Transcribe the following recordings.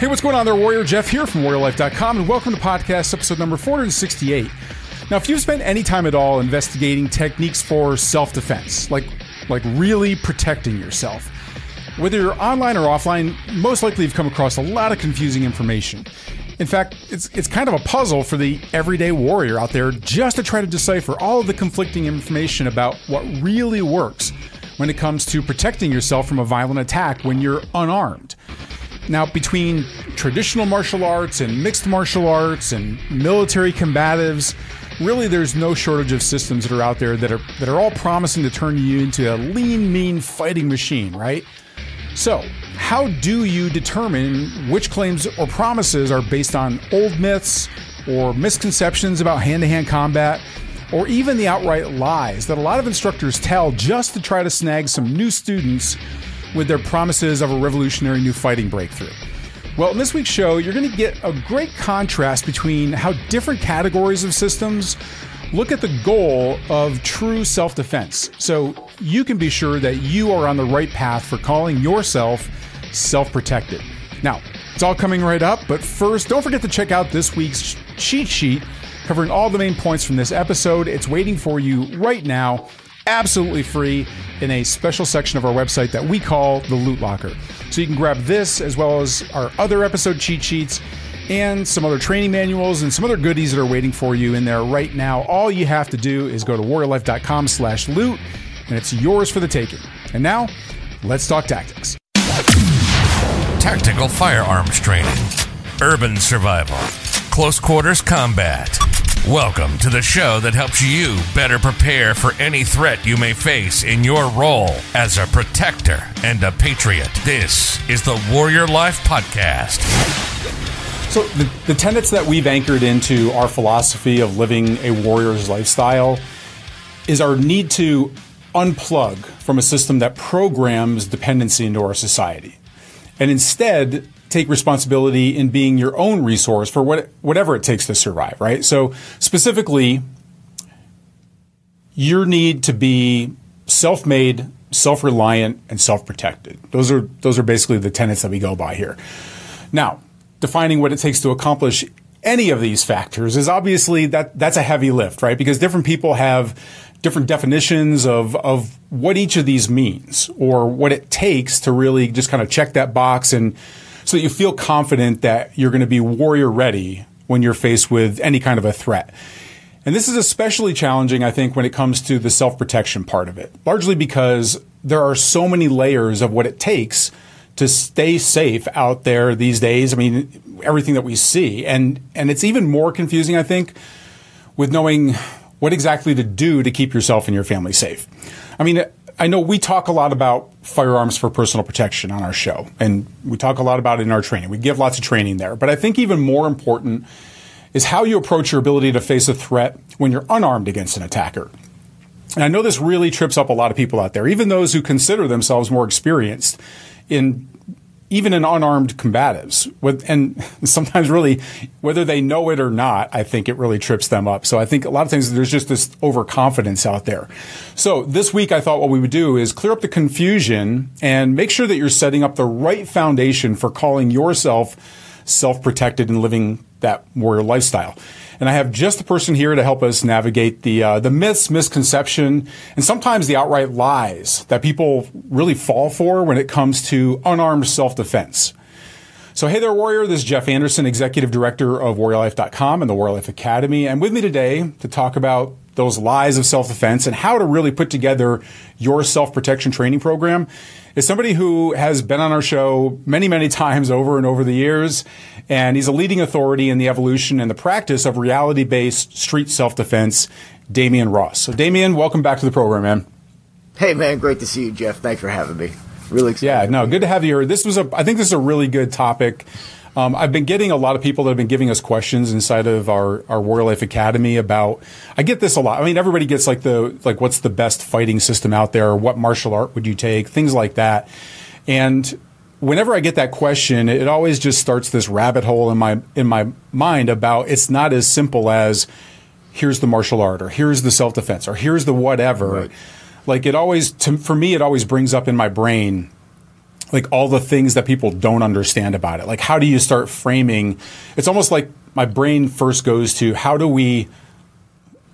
Hey, what's going on there, Warrior? Jeff here from WarriorLife.com, and welcome to podcast episode number 468. Now, if you've spent any time at all investigating techniques for self defense, like, like really protecting yourself, whether you're online or offline, most likely you've come across a lot of confusing information. In fact, it's, it's kind of a puzzle for the everyday warrior out there just to try to decipher all of the conflicting information about what really works when it comes to protecting yourself from a violent attack when you're unarmed. Now, between traditional martial arts and mixed martial arts and military combatives, really there's no shortage of systems that are out there that are that are all promising to turn you into a lean, mean fighting machine, right? So, how do you determine which claims or promises are based on old myths or misconceptions about hand-to-hand combat? Or even the outright lies that a lot of instructors tell just to try to snag some new students with their promises of a revolutionary new fighting breakthrough. Well, in this week's show, you're going to get a great contrast between how different categories of systems look at the goal of true self defense. So you can be sure that you are on the right path for calling yourself self protected. Now, it's all coming right up, but first, don't forget to check out this week's cheat sheet covering all the main points from this episode. It's waiting for you right now absolutely free in a special section of our website that we call the Loot Locker. So you can grab this as well as our other episode cheat sheets and some other training manuals and some other goodies that are waiting for you in there right now. All you have to do is go to warriorlife.com slash loot and it's yours for the taking. And now, let's talk tactics. Tactical firearms training, urban survival, close quarters combat Welcome to the show that helps you better prepare for any threat you may face in your role as a protector and a patriot. This is the Warrior Life Podcast. So, the, the tenets that we've anchored into our philosophy of living a warrior's lifestyle is our need to unplug from a system that programs dependency into our society and instead take responsibility in being your own resource for what, whatever it takes to survive, right? So specifically, your need to be self-made, self-reliant, and self-protected. Those are those are basically the tenets that we go by here. Now, defining what it takes to accomplish any of these factors is obviously that that's a heavy lift, right? Because different people have different definitions of of what each of these means or what it takes to really just kind of check that box and so that you feel confident that you're going to be warrior ready when you're faced with any kind of a threat. And this is especially challenging, I think, when it comes to the self protection part of it, largely because there are so many layers of what it takes to stay safe out there these days. I mean, everything that we see. And, and it's even more confusing, I think, with knowing what exactly to do to keep yourself and your family safe. I mean, I know we talk a lot about firearms for personal protection on our show, and we talk a lot about it in our training. We give lots of training there. But I think even more important is how you approach your ability to face a threat when you're unarmed against an attacker. And I know this really trips up a lot of people out there, even those who consider themselves more experienced in even in unarmed combatives. And sometimes, really, whether they know it or not, I think it really trips them up. So I think a lot of things, there's just this overconfidence out there. So this week, I thought what we would do is clear up the confusion and make sure that you're setting up the right foundation for calling yourself self protected and living that warrior lifestyle. And I have just the person here to help us navigate the uh, the myths, misconception, and sometimes the outright lies that people really fall for when it comes to unarmed self defense. So, hey there, Warrior. This is Jeff Anderson, Executive Director of WarriorLife.com and the Warrior Life Academy. And with me today to talk about those lies of self defense and how to really put together your self protection training program is somebody who has been on our show many, many times over and over the years. And he's a leading authority in the evolution and the practice of reality based street self defense, Damian Ross. So, Damian, welcome back to the program, man. Hey, man, great to see you, Jeff. Thanks for having me. Really excited. Yeah, no, good to have you here. This was a, I think this is a really good topic. Um, I've been getting a lot of people that have been giving us questions inside of our, our Warrior Life Academy about, I get this a lot. I mean, everybody gets like the, like, what's the best fighting system out there? What martial art would you take? Things like that. And whenever I get that question, it always just starts this rabbit hole in my, in my mind about it's not as simple as here's the martial art or here's the self defense or here's the whatever. Right. Like it always, to, for me, it always brings up in my brain like all the things that people don't understand about it. Like how do you start framing? It's almost like my brain first goes to how do we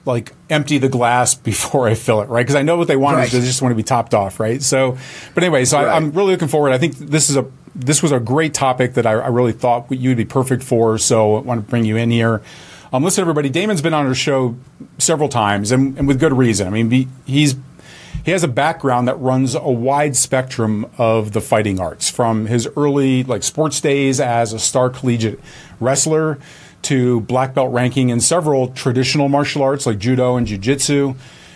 like empty the glass before I fill it, right? Because I know what they want Right. is they just want to be topped off, right? So, but anyway, so Right. I, I'm really looking forward. I think this is a this was a great topic that I, I really thought you would be perfect for. So I want to bring you in here. Um, listen, everybody. Damian's been on our show several times, and, and with good reason. I mean, be, he's he has a background that runs a wide spectrum of the fighting arts, from his early like sports days as a star collegiate wrestler to black belt ranking in several traditional martial arts like judo and jiu-jitsu,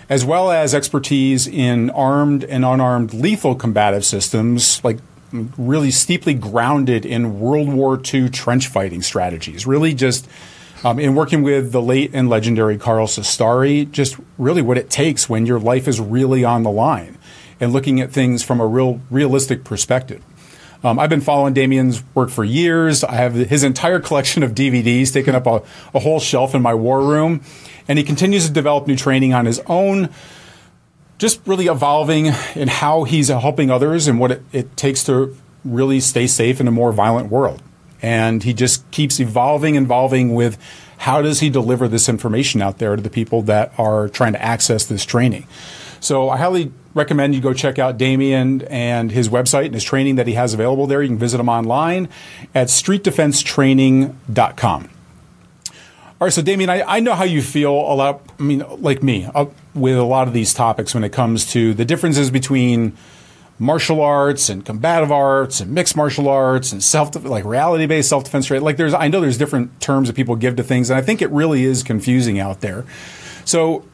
as well as expertise in armed and unarmed lethal combative systems like really steeply grounded in World War II trench fighting strategies. Really just um, in working with the late and legendary Carl Cestari, just really what it takes when your life is really on the line and looking at things from a real realistic perspective. Um, I've been following Damian's work for years. I have his entire collection of DVDs taken up a, a whole shelf in my war room, and he continues to develop new training on his own just really evolving in how he's helping others and what it, it takes to really stay safe in a more violent world. And he just keeps evolving, evolving with how does he deliver this information out there to the people that are trying to access this training. So I highly recommend you go check out Damian and his website and his training that he has available there. You can visit him online at streetdefensetraining.com. All right, so Damian, I, I know how you feel a lot. I mean, like me, uh, with a lot of these topics when it comes to the differences between martial arts and combative arts and mixed martial arts and self like reality based self defense. Right like there's, I know there's different terms that people give to things, and I think it really is confusing out there. So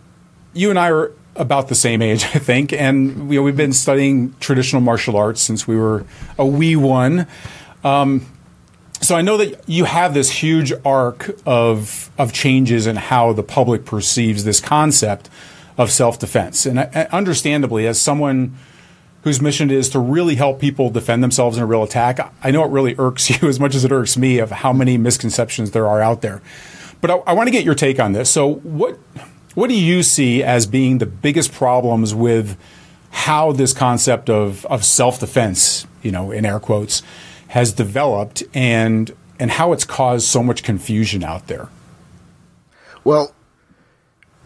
you and I are about the same age, I think, and you know, we've been studying traditional martial arts since we were a wee one. Um, so I know that you have this huge arc of of changes in how the public perceives this concept of self defense, and I, understandably, as someone whose mission is to really help people defend themselves in a real attack, I know it really irks you as much as it irks me of how many misconceptions there are out there. But I, I want to get your take on this. So what what do you see as being the biggest problems with how this concept of of self defense, you know, in air quotes, has developed and and how it's caused so much confusion out there. Well,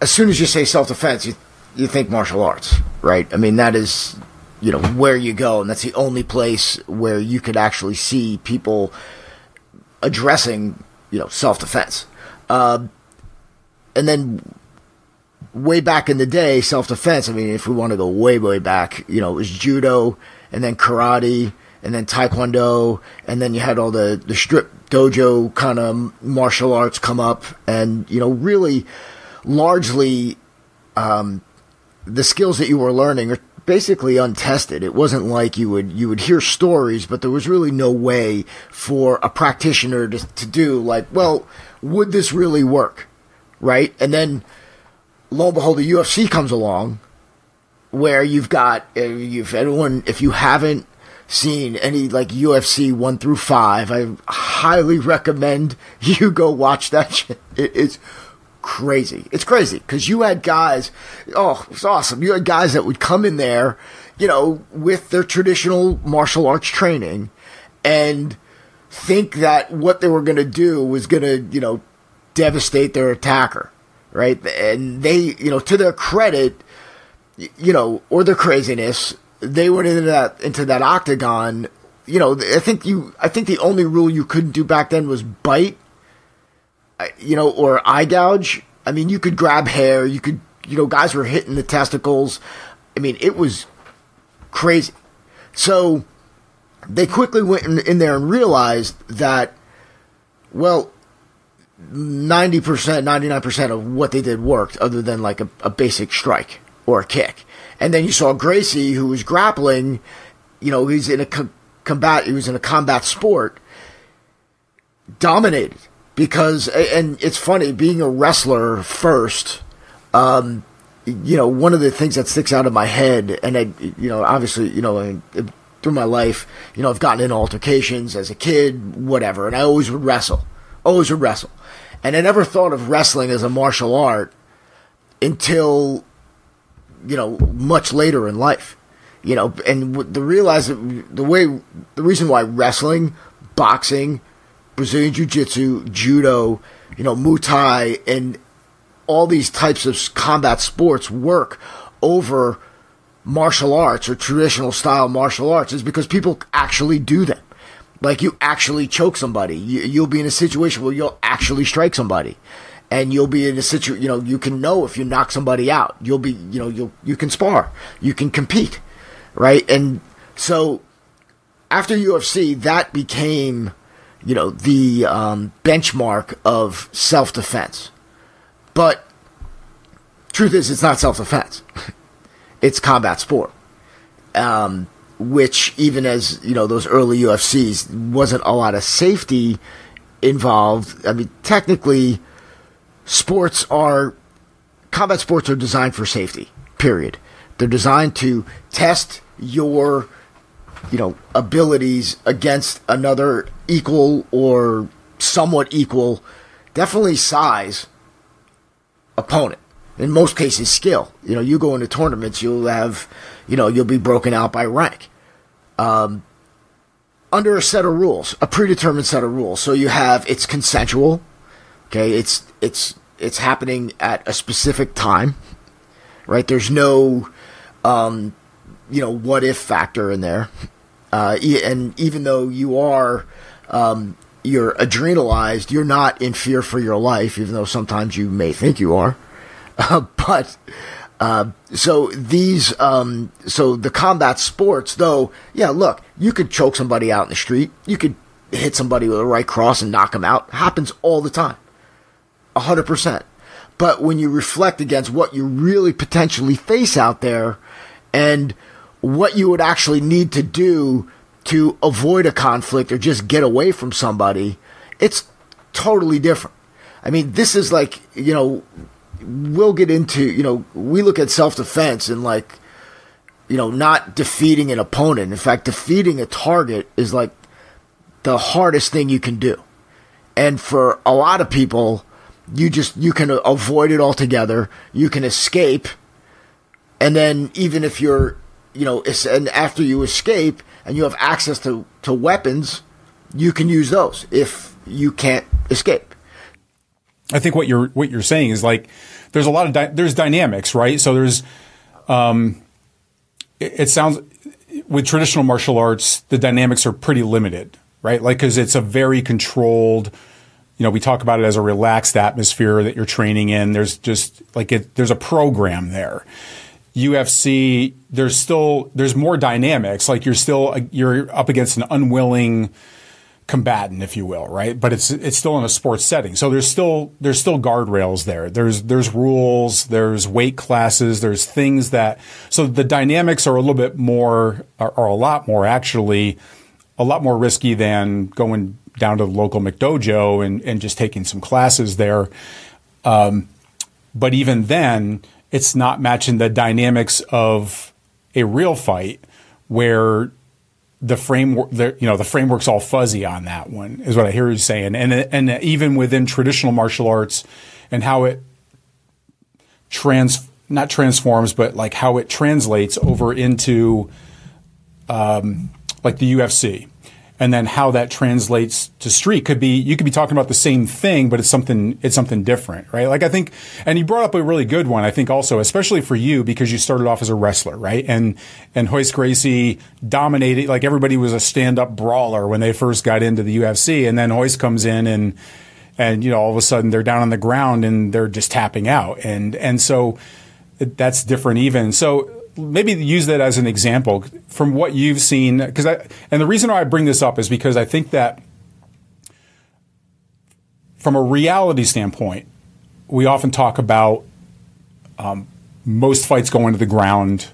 as soon as you say self defense, you you think martial arts, right? I mean, that is you know where you go, and that's the only place where you could actually see people addressing you know self defense. Uh, and then way back in the day, self defense. I mean, if we want to go way way back, you know, it was judo, and then karate, and then taekwondo, and then you had all the the strip dojo kind of martial arts come up, and you know, really, largely, um, the skills that you were learning are basically untested. It wasn't like you would you would hear stories, but there was really no way for a practitioner to to do like, well, would this really work, right? And then lo and behold, the UFC comes along, where you've got uh, if anyone if you haven't seen any like UFC one through five, I highly recommend you go watch that. Shit. It is crazy. It's crazy because you had guys. Oh, it's awesome. You had guys that would come in there, you know, with their traditional martial arts training, and think that what they were going to do was going to, you know, devastate their attacker, right? And they, you know, to their credit, you know, or their craziness, they went into that into that octagon. You know, I think you, I think the only rule you couldn't do back then was bite, you know, or eye gouge. I mean, you could grab hair, you could, you know, guys were hitting the testicles. I mean, it was crazy. So they quickly went in, in there and realized that, well, 90%, 99% of what they did worked other than like a, a basic strike or a kick. And then you saw Gracie, who was grappling, you know, he's in a co- combat, he was in a combat sport, dominated. Because, and it's funny, being a wrestler first, um, you know, one of the things that sticks out of my head, and I, you know, obviously, you know, through my life, you know, I've gotten in altercations as a kid, whatever, and I always would wrestle. Always would wrestle. And I never thought of wrestling as a martial art until, you know, much later in life. You know, and the realize the way the reason why wrestling, boxing, Brazilian Jiu Jitsu, judo, you know, Muay Thai, and all these types of combat sports work over martial arts or traditional style martial arts is because people actually do them. Like you actually choke somebody. You, will be in a situation where you'll actually strike somebody. And you'll be in a situation, you know, you can know if you knock somebody out. You'll be, you know, you'll, you can spar. You can compete. Right? And so after UFC, that became, you know, the um, benchmark of self defense. But truth is, it's not self defense. it's combat sport. Um, which even as you know those early UFCs wasn't a lot of safety involved. I mean, technically, sports are combat sports are designed for safety. Period. They're designed to test your you know abilities against another equal or somewhat equal, definitely size opponent. In most cases, skill. You know, you go into tournaments, you'll have, you know, you'll be broken out by rank um, under a set of rules, a predetermined set of rules. So you have it's consensual. Okay, it's it's it's happening at a specific time, right? There's no, um, you know, what if factor in there. Uh, and even though you are, um, you're adrenalized, you're not in fear for your life, even though sometimes you may think you are. Uh, but uh, so these, um, so the combat sports, though, yeah, look, you could choke somebody out in the street. You could hit somebody with a right cross and knock them out. Happens all the time. A hundred percent. But when you reflect against what you really potentially face out there and what you would actually need to do to avoid a conflict or just get away from somebody, it's totally different. I mean, this is like, you know, we'll get into, you know, we look at self defense and like, you know, not defeating an opponent. In fact, defeating a target is like the hardest thing you can do. And for a lot of people, you just, you can avoid it altogether. You can escape. And then even if you're, you know, and after you escape and you have access to, to weapons, you can use those if you can't escape. I think what you're what you're saying is like there's a lot of di- there's dynamics, right? So there's um, it, it, sounds with traditional martial arts the dynamics are pretty limited, right? Like because it's a very controlled. You know, we talk about it as a relaxed atmosphere that you're training in. There's just like it, there's a program there. UFC, there's still there's more dynamics. Like you're still you're up against an unwilling combatant, if you will, right? But it's it's still in a sports setting, so there's still there's still guardrails there. There's there's rules, there's weight classes, there's things that so the dynamics are a little bit more are, a lot more actually a lot more risky than going down to the local McDojo and and just taking some classes there. Um, but even then, it's not matching the dynamics of a real fight where the framework, the, you know, the framework's all fuzzy on that one, is what I hear you saying. And and even within traditional martial arts, and how it trans not transforms, but like how it translates over into um, like the UFC and then how that translates to street. Could be you could be talking about the same thing but it's something it's something different right? Like i think and you brought up a really good one i think also especially for you because you started off as a wrestler right? And and Royce Gracie dominated like everybody was a stand-up brawler when they first got into the UFC and then Royce comes in and and you know all of a sudden they're down on the ground and they're just tapping out. And and so that's different even. So maybe use that as an example from what you've seen because I and the reason why I bring this up is because I think that from a reality standpoint, we often talk about um, most fights going to the ground,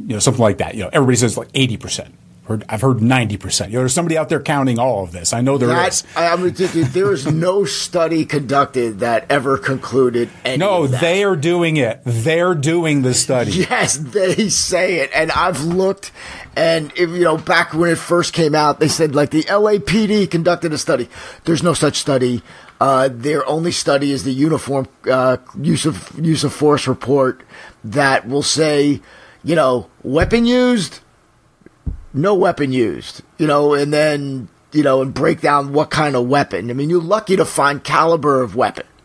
you know, something like that. You know, everybody says like eighty percent. Heard, I've heard ninety percent. You know, there's somebody out there counting all of this. I know there that, is. I mean, there is no study conducted that ever concluded. no, they are doing it. They're doing the study. Yes, they say it, and I've looked, and if, you know, back when it first came out, they said like the LAPD conducted a study. There's no such study. Uh, their only study is the uniform uh, use of use of force report that will say you know, weapon used, no weapon used, you know, and then, you know, and break down what kind of weapon. I mean, you're lucky to find caliber of weapon.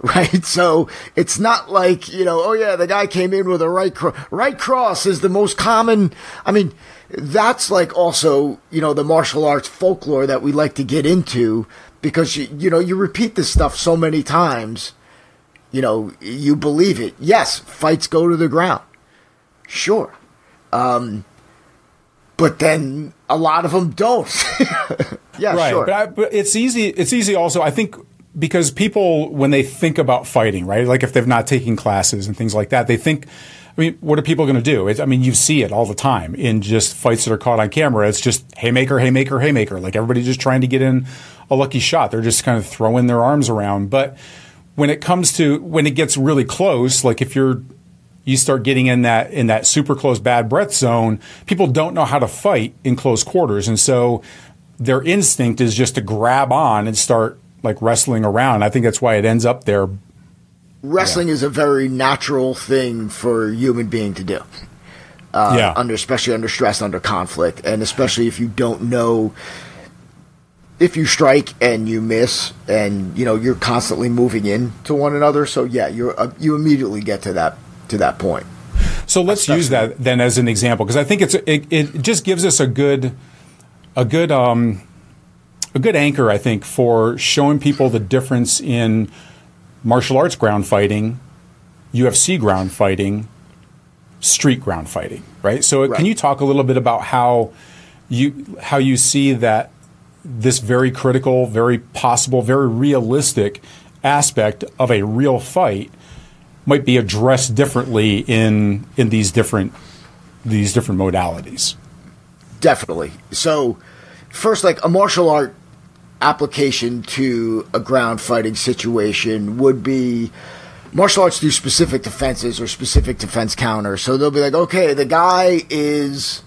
Right, so it's not like you know. Oh yeah, the guy came in with a right cro- right cross is the most common. I mean, that's like also you know the martial arts folklore that we like to get into because you you know you repeat this stuff so many times you know you believe it yes fights go to the ground sure um but then a lot of them don't yeah right. sure But, I, but it's easy. It's easy also. I think because people when they think about fighting, right? Like if they've not taken classes and things like that, they think. I mean, what are people going to do? It's, I mean, you see it all the time in just fights that are caught on camera. It's just haymaker, haymaker, haymaker. Like everybody just trying to get in a lucky shot. They're just kind of throwing their arms around. But when it comes to when it gets really close, like if you're you start getting in that in that super close bad breath zone, people don't know how to fight in close quarters, and so their instinct is just to grab on and start like wrestling around. I think that's why it ends up there. wrestling is a very natural thing for a human being to do. Uh, yeah, under especially under stress, under conflict, and especially if you don't know if you strike and you miss, and you know you're constantly moving in to one another. So yeah, you're uh, you immediately get to that to that point. So let's use that then as an example because I think it's it, it just gives us a good a good um, a good anchor I think for showing people the difference in martial arts ground fighting, UFC ground fighting, street ground fighting, right? So Right. can you talk a little bit about how you how you see that this very critical, very possible, very realistic aspect of a real fight might be addressed differently in in these different these different modalities. Definitely. So, first, like a martial art application to a ground fighting situation would be martial arts do specific defenses or specific defense counters. So they'll be like, okay, the guy is,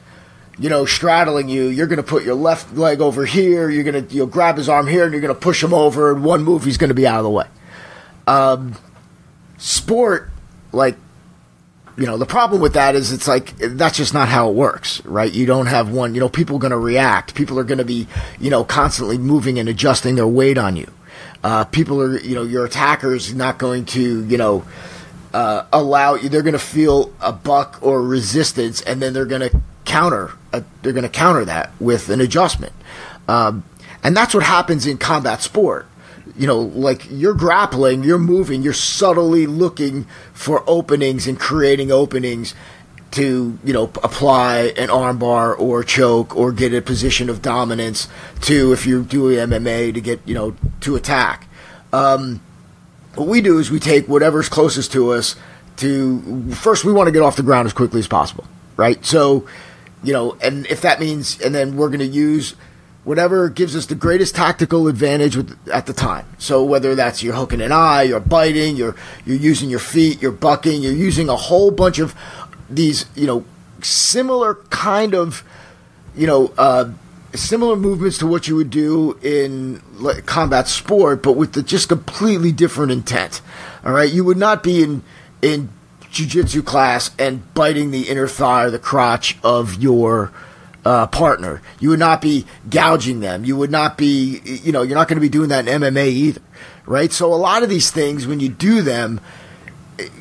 you know, straddling you. You're going to put your left leg over here. You're going to you'll grab his arm here, and you're going to push him over. And one move, he's going to be out of the way. Um, sport, like you know the problem with that is it's like that's just not how it works right? You don't have one you know people are going to react. People are going to be you know constantly moving and adjusting their weight on you. Uh, people are you know your attackers not going to you know uh, allow you they're going to feel a buck or resistance and then they're going to counter uh, they're going to counter that with an adjustment. Um, and that's what happens in combat sport you know, like you're grappling, you're moving, you're subtly looking for openings and creating openings to, you know, apply an armbar or choke or get a position of dominance to, if you're doing MMA, to get, you know, to attack. Um, what we do is we take whatever's closest to us to, first, we want to get off the ground as quickly as possible, right? So, you know, and if that means, and then we're going to use whatever gives us the greatest tactical advantage with, at the time. So whether that's you're hooking an eye, you're biting, you're you're using your feet, you're bucking, you're using a whole bunch of these, you know, similar kind of, you know, uh, similar movements to what you would do in combat sport, but with the just completely different intent. All right, you would not be in in jujitsu class and biting the inner thigh or the crotch of your uh, partner. You would not be gouging them. You would not be, you know, you're not going to be doing that in MMA either, right? So a lot of these things, when you do them,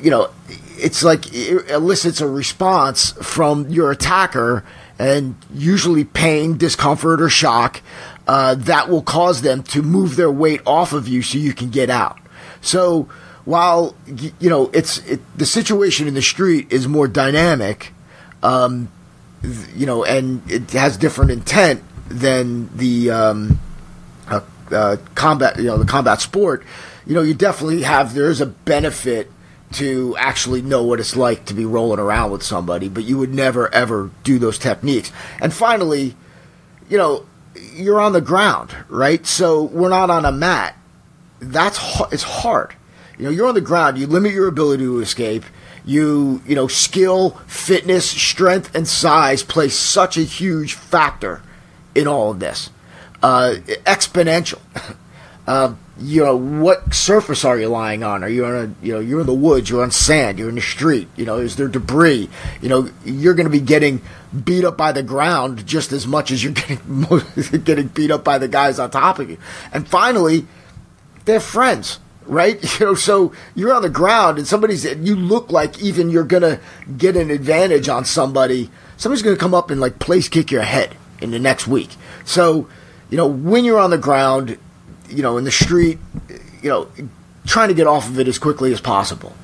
you know, it's like it elicits a response from your attacker, and usually pain, discomfort, or shock uh, that will cause them to move their weight off of you so you can get out. So while you know it's it, the situation in the street is more dynamic, um, you know, and it has different intent than the um, uh, uh, combat, you know, the combat sport. You know, you definitely have there is a benefit to actually know what it's like to be rolling around with somebody, but you would never ever do those techniques. And finally, you know, you're on the ground, right? So we're not on a mat. That's ha- it's hard. You know, you're on the ground. You limit your ability to escape. You, you know, skill, fitness, strength, and size play such a huge factor in all of this. Uh, exponential. Uh, you know, what surface are you lying on? Are you on a, you know, you're in the woods, you're on sand, you're in the street, you know, is there debris? You know, you're going to be getting beat up by the ground just as much as you're getting, getting beat up by the guys on top of you. And finally, they're friends, right? You know, so you're on the ground and somebody's, you look like even you're to get an advantage on somebody. Somebody's to come up and like place kick your head in the next week. So, you know, when you're on the ground, you know, in the street, you know, trying to get off of it as quickly as possible.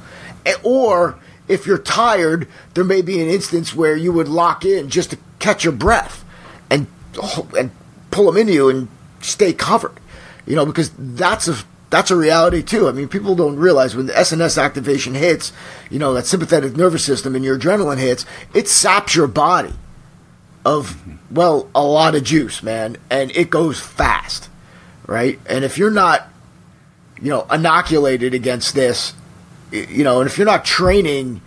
Or if you're tired, there may be an instance where you would lock in just to catch your breath and oh, and pull them into you and stay covered. You know, because that's a that's a reality too. I mean, people don't realize when the SNS activation hits, you know, that sympathetic nervous system and your adrenaline hits, it saps your body of well, a lot of juice, man, and it goes fast right? And if you're not, you know, inoculated against this, you know, and if you're not training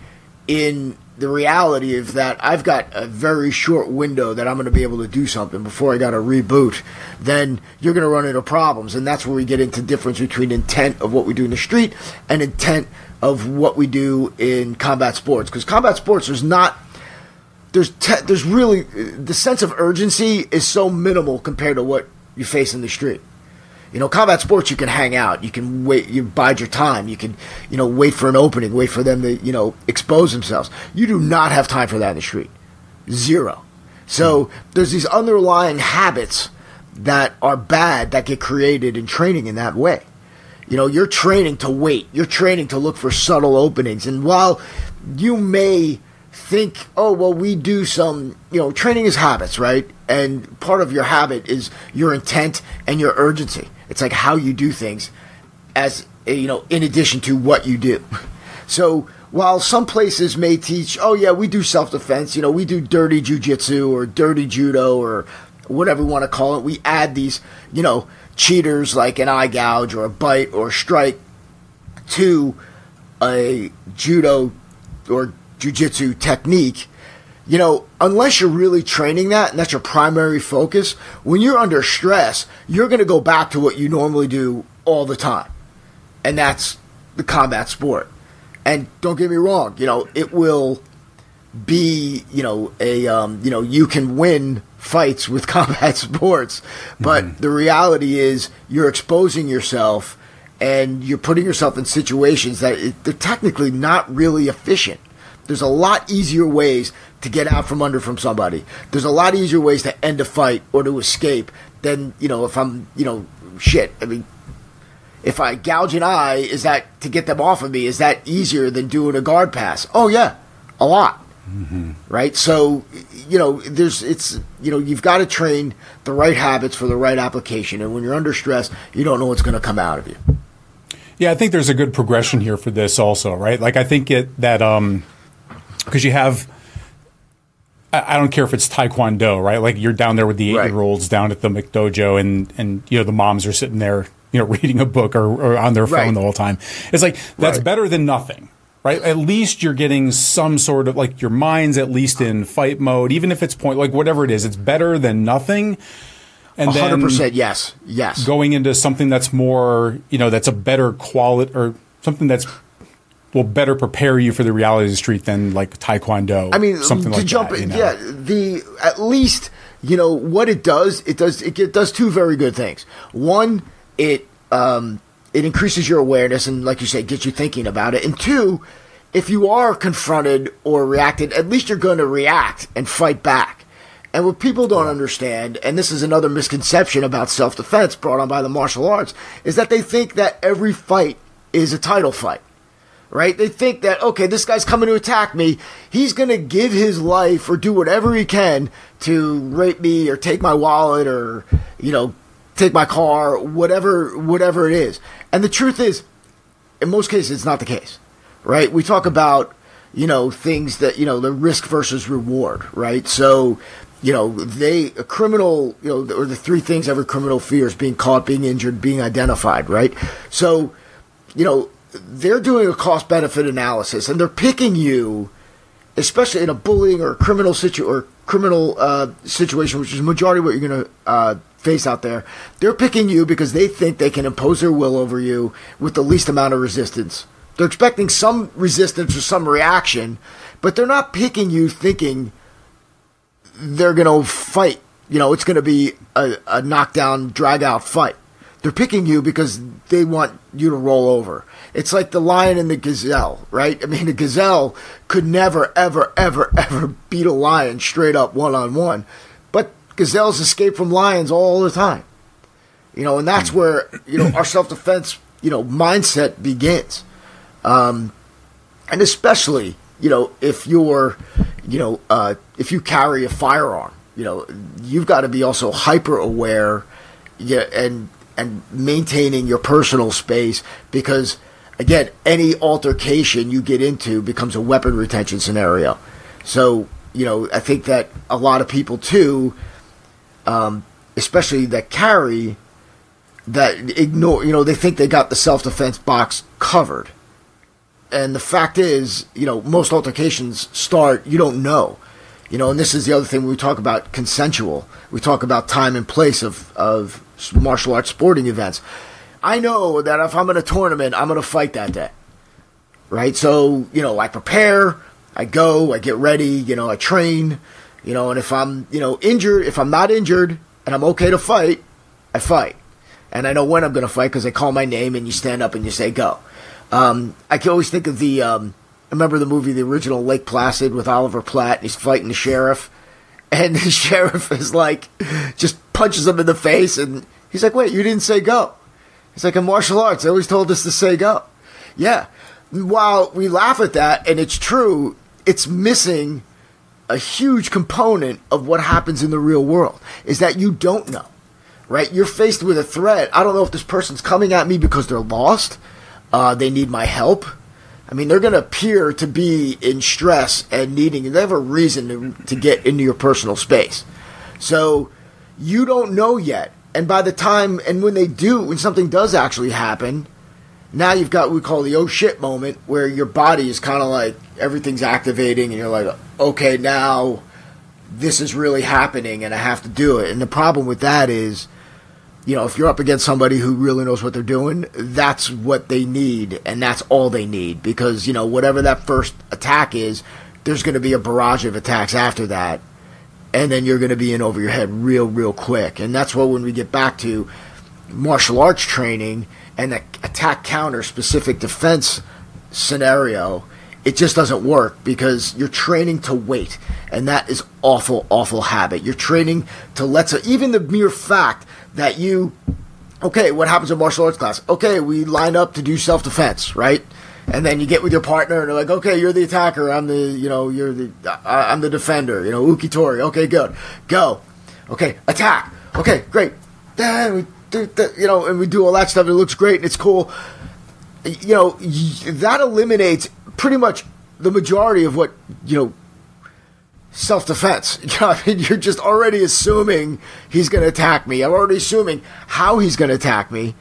in the reality of that I've got a very short window that I'm going to be able to do something before I got to reboot, then you're going to run into problems. And that's where we get into difference between intent of what we do in the street and intent of what we do in combat sports. Because combat sports, there's not there's te- there's really the sense of urgency is so minimal compared to what you face in the street. You know, combat sports, you can hang out. You can wait. You bide your time. You can, you know, wait for an opening. Wait for them to, you know, expose themselves. You do not have time for that in the street. Zero. So mm. there's these underlying habits that are bad that get created in training in that way. You know, you're training to wait. You're training to look for subtle openings. And while you may think, oh, well, we do some, you know, training is habits, right? And part of your habit is your intent and your urgency. It's like how you do things as, eh, you know, in addition to what you do. So while some places may teach, oh, yeah, we do self defense, you know, we do dirty jujitsu or dirty judo or whatever we want to call it, we add these, you know, cheaters like an eye gouge or a bite or a strike to a judo or jujitsu technique, you know, unless you're really training that and that's your primary focus, when you're under stress, you're going to go back to what you normally do all the time. And that's the combat sport. And don't get me wrong, you know, it will be, you know, a um, you know, you can win fights with combat sports, but mm-hmm. the reality is you're exposing yourself and you're putting yourself in situations that it, they're technically not really efficient. There's a lot easier ways to get out from under from somebody. There's a lot easier ways to end a fight or to escape than, you know, if I'm, you know, shit. I mean, if I gouge an eye, is that to get them off of me? Is that easier than doing a guard pass? Oh, yeah, a lot. Mm-hmm. Right? So, you know, there's, it's, you know, you've got to train the right habits for the right application. And when you're under stress, you don't know what's going to come out of you. Yeah, I think there's a good progression here for this also, right? Like, I think it, that, um, because you have I don't care if it's Taekwondo, right? Like you're down there with the eight year olds down at the McDojo, and and you know the moms are sitting there, you know, reading a book or, or on their phone right. the whole time. It's like that's right. better than nothing, right? At least you're getting some sort of like your mind's at least in fight mode, even if it's point like whatever it is. It's better than nothing. And 100% then yes, yes. Going into something that's more, you know, that's a better quality or something that's will better prepare you for the reality of the street than like taekwondo. I mean, something to like jump, that, you know? yeah. The at least you know what it does. It does it, it does two very good things. One, it um, it increases your awareness and, like you say, gets you thinking about it. And two, if you are confronted or reacted, at least you're going to react and fight back. And what people don't understand, and this is another misconception about self defense brought on by the martial arts, is that they think that every fight is a title fight right? They think that, okay, this guy's coming to attack me. He's going to give his life or do whatever he can to rape me or take my wallet or, you know, take my car, whatever, whatever it is. And the truth is, in most cases, it's not the case, right? We talk about, you know, things that, you know, the risk versus reward, right? So, you know, they, a criminal, you know, or the three things every criminal fears being caught, being injured, being identified, right? So, you know, they're doing a cost benefit analysis and they're picking you especially in a bullying or criminal situ or criminal uh, situation, which is majority what you're going to uh, face out there. They're picking you because they think they can impose their will over you with the least amount of resistance. They're expecting some resistance or some reaction, but they're not picking you thinking they're going to fight. You know, it's going to be a, a knockdown, drag out fight. They're picking you because they want you to roll over. It's like the lion and the gazelle, right? I mean, a gazelle could never, ever, ever, ever beat a lion straight up one on one. But gazelles escape from lions all the time. You know, and that's where, you know, our self defense, you know, mindset begins. Um, and especially, you know, if you're, you know, uh, if you carry a firearm, you know, you've got to be also hyper aware yeah, and and maintaining your personal space because again, any altercation you get into becomes a weapon retention scenario. So, you know, I think that a lot of people too, um, especially that carry, that ignore, you know, they think they got the self defense box covered. And the fact is, you know, most altercations start, you don't know. You know, and this is the other thing when we talk about consensual. We talk about time and place of, of martial arts sporting events. I know that if I'm in a tournament, I'm going to fight that day. Right? So, you know, I prepare, I go, I get ready, you know, I train, you know, and if I'm, you know, injured, if I'm not injured and I'm okay to fight, I fight. And I know when I'm going to fight because they call my name and you stand up and you say go. Um, I can always think of the, um, I remember the movie, the original Lake Placid with Oliver Platt, and he's fighting the sheriff. And the sheriff is like, just punches him in the face, and he's like, wait, you didn't say go. He's like, in martial arts, they always told us to say go. Yeah. While we laugh at that, and it's true, it's missing a huge component of what happens in the real world is that you don't know, right? You're faced with a threat. I don't know if this person's coming at me because they're lost, uh, they need my help. I mean, they're going to appear to be in stress and needing, they have a reason to, to get into your personal space. So you don't know yet and by the time, and when they do, when something does actually happen, now you've got what we call the oh shit moment where your body is kind of like everything's activating and you're like, okay, now this is really happening and I have to do it. And the problem with that is, you know, if you're up against somebody who really knows what they're doing, that's what they need and that's all they need because, you know, whatever that first attack is, there's going to be a barrage of attacks after that and then you're going to be in over your head real, real quick. And that's what when we get back to martial arts training and the attack counter specific defense scenario, it just doesn't work because you're training to wait, and that is awful, awful habit. You're training to let so even the mere fact that you, okay, what happens in martial arts class? Okay, we line up to do self defense, right? And then you get with your partner and they're like, okay, you're the attacker, I'm the, you know, you're the, I'm the defender, you know, Ukitori, okay, good, go, okay, attack, okay, great, then we do, you know, and we do all that stuff, it looks great and it's cool, you know, that eliminates pretty much the majority of what, you know, self defense. You know, I mean, you're just already assuming he's going to attack me. I'm already assuming how he's going to attack me.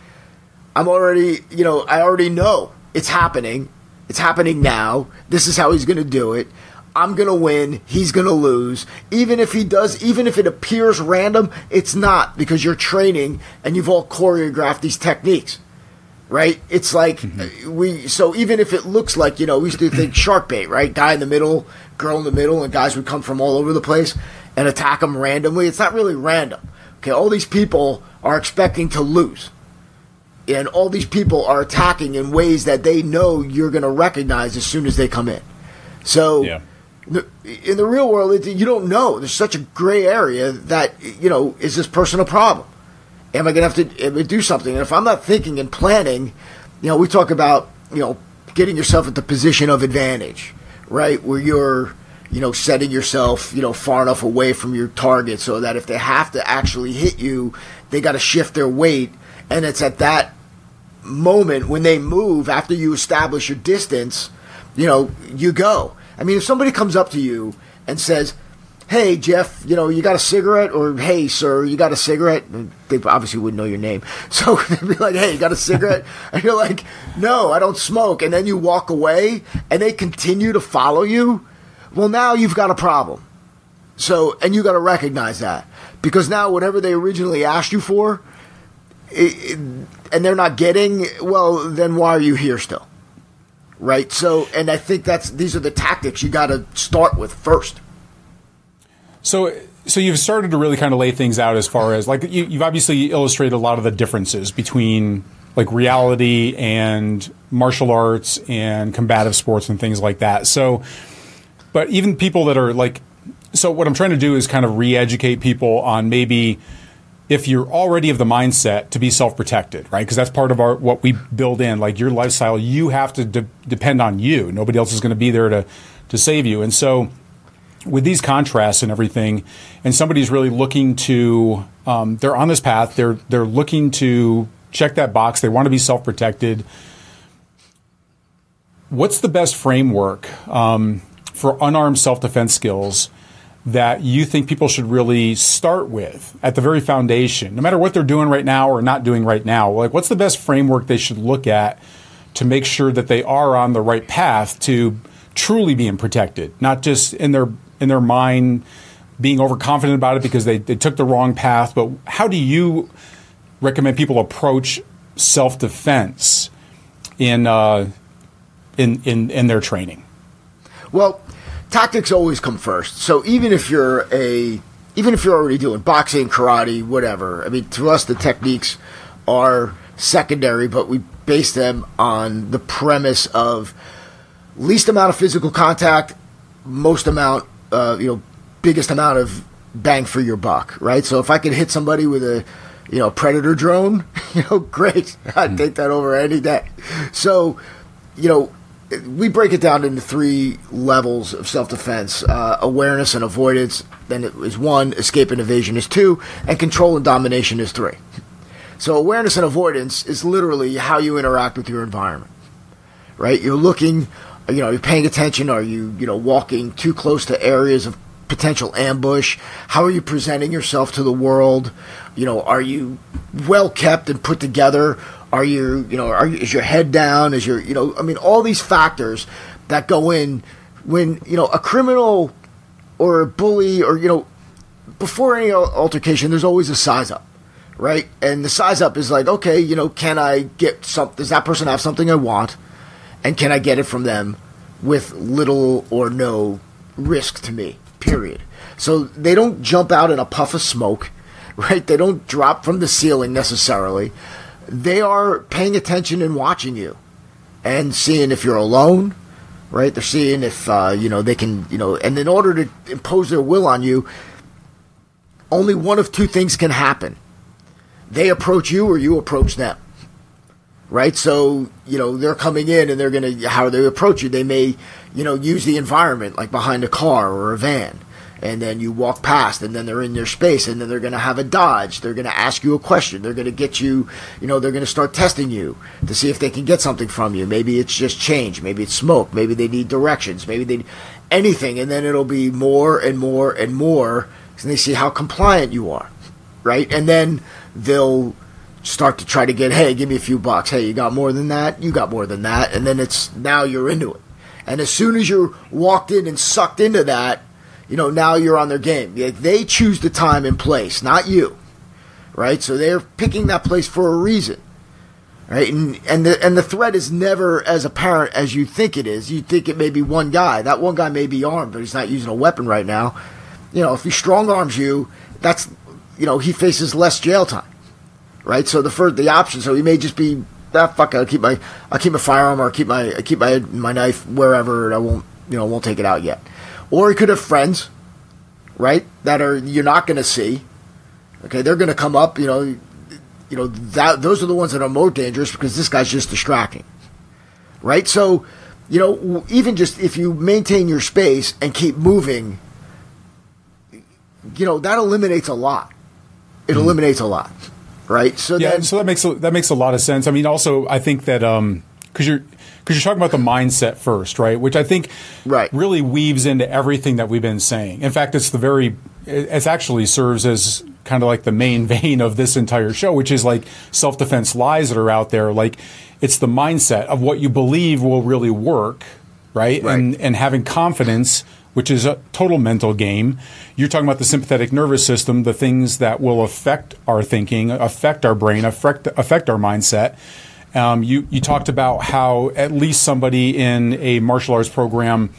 I'm already, you know, I already know it's happening. It's happening now. This is how he's going to do it. I'm going to win. He's going to lose. Even if he does, even if it appears random, it's not because you're training and you've all choreographed these techniques. Right? It's like mm-hmm. we, so even if it looks like, you know, we used to think shark bait, right? Guy in the middle, girl in the middle, and guys would come from all over the place and attack them randomly. It's not really random. Okay. All these people are expecting to lose and all these people are attacking in ways that they know you're going to recognize as soon as they come in. So, yeah. in the real world, you don't know. There's such a gray area that you know is this person a problem? Am I going to have to do something? And if I'm not thinking and planning, you know, we talk about you know getting yourself at the position of advantage, right? Where you're you know, setting yourself, you know, far enough away from your target so that if they have to actually hit you, they got to shift their weight. And it's at that moment when they move after you establish your distance, you know, you go. I mean, if somebody comes up to you and says, "Hey, Jeff, you know, you got a cigarette?" or "Hey, sir, you got a cigarette?" they obviously wouldn't know your name, so they'd be like, "Hey, you got a cigarette?" and you're like, "No, I don't smoke." And then you walk away, and they continue to follow you. Well, now you've got a problem. So, and you got to recognize that because now whatever they originally asked you for, and they're not getting, well, then why are you here still? Right. So, and I think that's these are the tactics you got to start with first. So, so you've started to really kind of lay things out as far as like you, you've obviously illustrated a lot of the differences between like reality and martial arts and combative sports and things like that. So, but even people that are like, so what I'm trying to do is kind of re-educate people on maybe if you're already of the mindset to be self-protected, right? Because that's part of our what we build in. Like your lifestyle, you have to de- depend on you. Nobody else is going to be there to to save you. And so, with these contrasts and everything, and somebody's really looking to, um, they're on this path. They're they're looking to check that box. They want to be self-protected. What's the best framework um, for unarmed self-defense skills? That you think people should really start with at the very foundation, no matter what they're doing right now or not doing right now? Like, what's the best framework they should look at to make sure that they are on the right path to truly being protected, not just in their in their mind being overconfident about it because they, they took the wrong path. But how do you recommend people approach self defense in, uh, in in in their training? Well, tactics always come first. So even if you're a even if you're already doing boxing, karate, whatever, I mean, to us the techniques are secondary, but we base them on the premise of least amount of physical contact, most amount, uh, you know, biggest amount of bang for your buck, right? So if I could hit somebody with a, you know, predator drone, you know, great, I'd take that over any day. So, you know, we break it down into three levels of self defense uh, awareness and avoidance, then it is one, escape and evasion is two, and control and domination is three. So, awareness and avoidance is literally how you interact with your environment, right? You're looking, you know, you're paying attention. Are you, you know, walking too close to areas of potential ambush? How are you presenting yourself to the world? You know, are you well kept and put together? Are you, you know, are you, is your head down? Is your, you know, I mean, all these factors that go in when, you know, a criminal or a bully or, you know, before any altercation, there's always a size up, right? And the size up is like, okay, you know, can I get some, does that person have something I want? And can I get it from them with little or no risk to me, period. So they don't jump out in a puff of smoke, right? They don't drop from the ceiling necessarily they are paying attention and watching you and seeing if you're alone, right? They're seeing if, uh, you know, they can, you know, and in order to impose their will on you, only one of two things can happen. They approach you or you approach them. Right? So, you know, they're coming in and they're going to, how they approach you, they may, you know, use the environment like behind a car or a van and then you walk past and then they're in their space and then they're going to have a dodge. They're going to ask you a question. They're going to get you you know they're going to start testing you to see if they can get something from you. Maybe it's just change. Maybe it's smoke. Maybe they need directions. Maybe they anything. And then it'll be more and more and more and they see how compliant you are right? And then they'll start to try to get hey give me a few bucks hey you got more than that you got more than that and then it's now you're into it and as soon as you're walked in and sucked into that you know, now you're on their game. They choose the time and place, not you. Right? So they're picking that place for a reason. Right? And and the and the threat is never as apparent as you think it is. You think it may be one guy. That one guy may be armed, but he's not using a weapon right now. You know, if he strong arms you, that's you know, he faces less jail time. Right? So the first the option, so he may just be that ah, fuck I'll keep my I'll keep my firearm or I'll keep my I keep my my knife wherever and I won't you know, won't take it out yet. Or he could have friends, right, that are you're not going to see. Okay, they're going to come up. You know, you know that those are the ones that are more dangerous because this guy's just distracting, right? So, you know, even just if you maintain your space and keep moving, you know that eliminates a lot. It mm eliminates a lot, right? So yeah, then, so that makes that makes a lot of sense. I mean, also I think that because um, you're because you're talking about the mindset first, right? Which I think right. really weaves into everything that we've been saying. In fact, it's the very it actually serves as kind of like the main vein of this entire show, which is like self defense lies that are out there. Like it's the mindset of what you believe will really work, right? right? And and having confidence which is a total mental game. You're talking about the sympathetic nervous system, the things that will affect our thinking, affect our brain, affect affect our mindset. Um, you you talked about how at least somebody in a martial arts program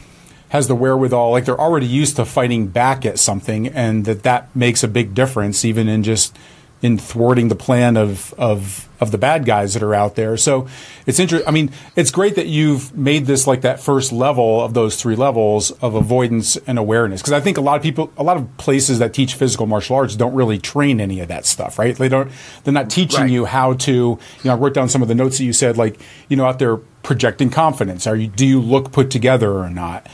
has the wherewithal, like they're already used to fighting back at something, and that that makes a big difference, even in just in thwarting the plan of of of the bad guys that are out there. So it's interesting. I mean, it's great that you've made this like that first level of those three levels of avoidance and awareness. Because I think a lot of people, a lot of places that teach physical martial arts don't really train any of that stuff, right? They don't. They're not teaching right. you how to. You know, I wrote down some of the notes that you said, like you know, out there projecting confidence. Are you? Do you look put together or not?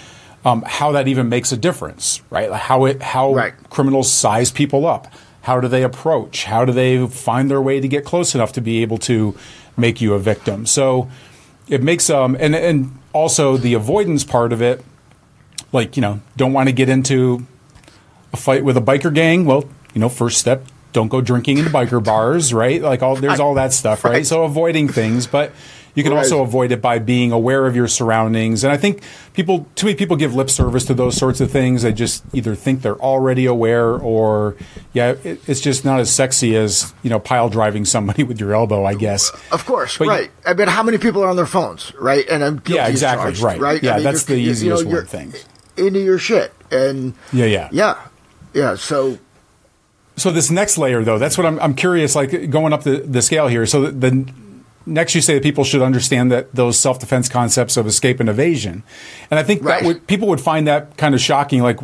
Um, how that even makes a difference, right? Like how it how right. criminals size people up how do they approach? How do they find their way to get close enough to be able to make you a victim? So it makes um and and also the avoidance part of it, like you know, don't want to get into a fight with a biker gang. Well, you know, first step, don't go drinking in the biker bars, right? Like all there's all that stuff, right? So avoiding things, but you can right. also avoid it by being aware of your surroundings. And I think people, too many people give lip service to those sorts of things. They just either think they're already aware or, yeah, it, it's just not as sexy as, you know, pile driving somebody with your elbow, I guess. Of course, but, right. I mean, how many people are on their phones, right? And I'm Yeah, exactly, charged, right. right. Yeah, I mean, that's the easiest you know, one thing. Into your shit. And yeah, yeah. Yeah. Yeah. So so this next layer, though, that's what I'm, I'm curious. Like going up the, the scale here. So the, the next you say that people should understand that those self-defense concepts of escape and evasion. And i think right. that would, people would find that kind of shocking like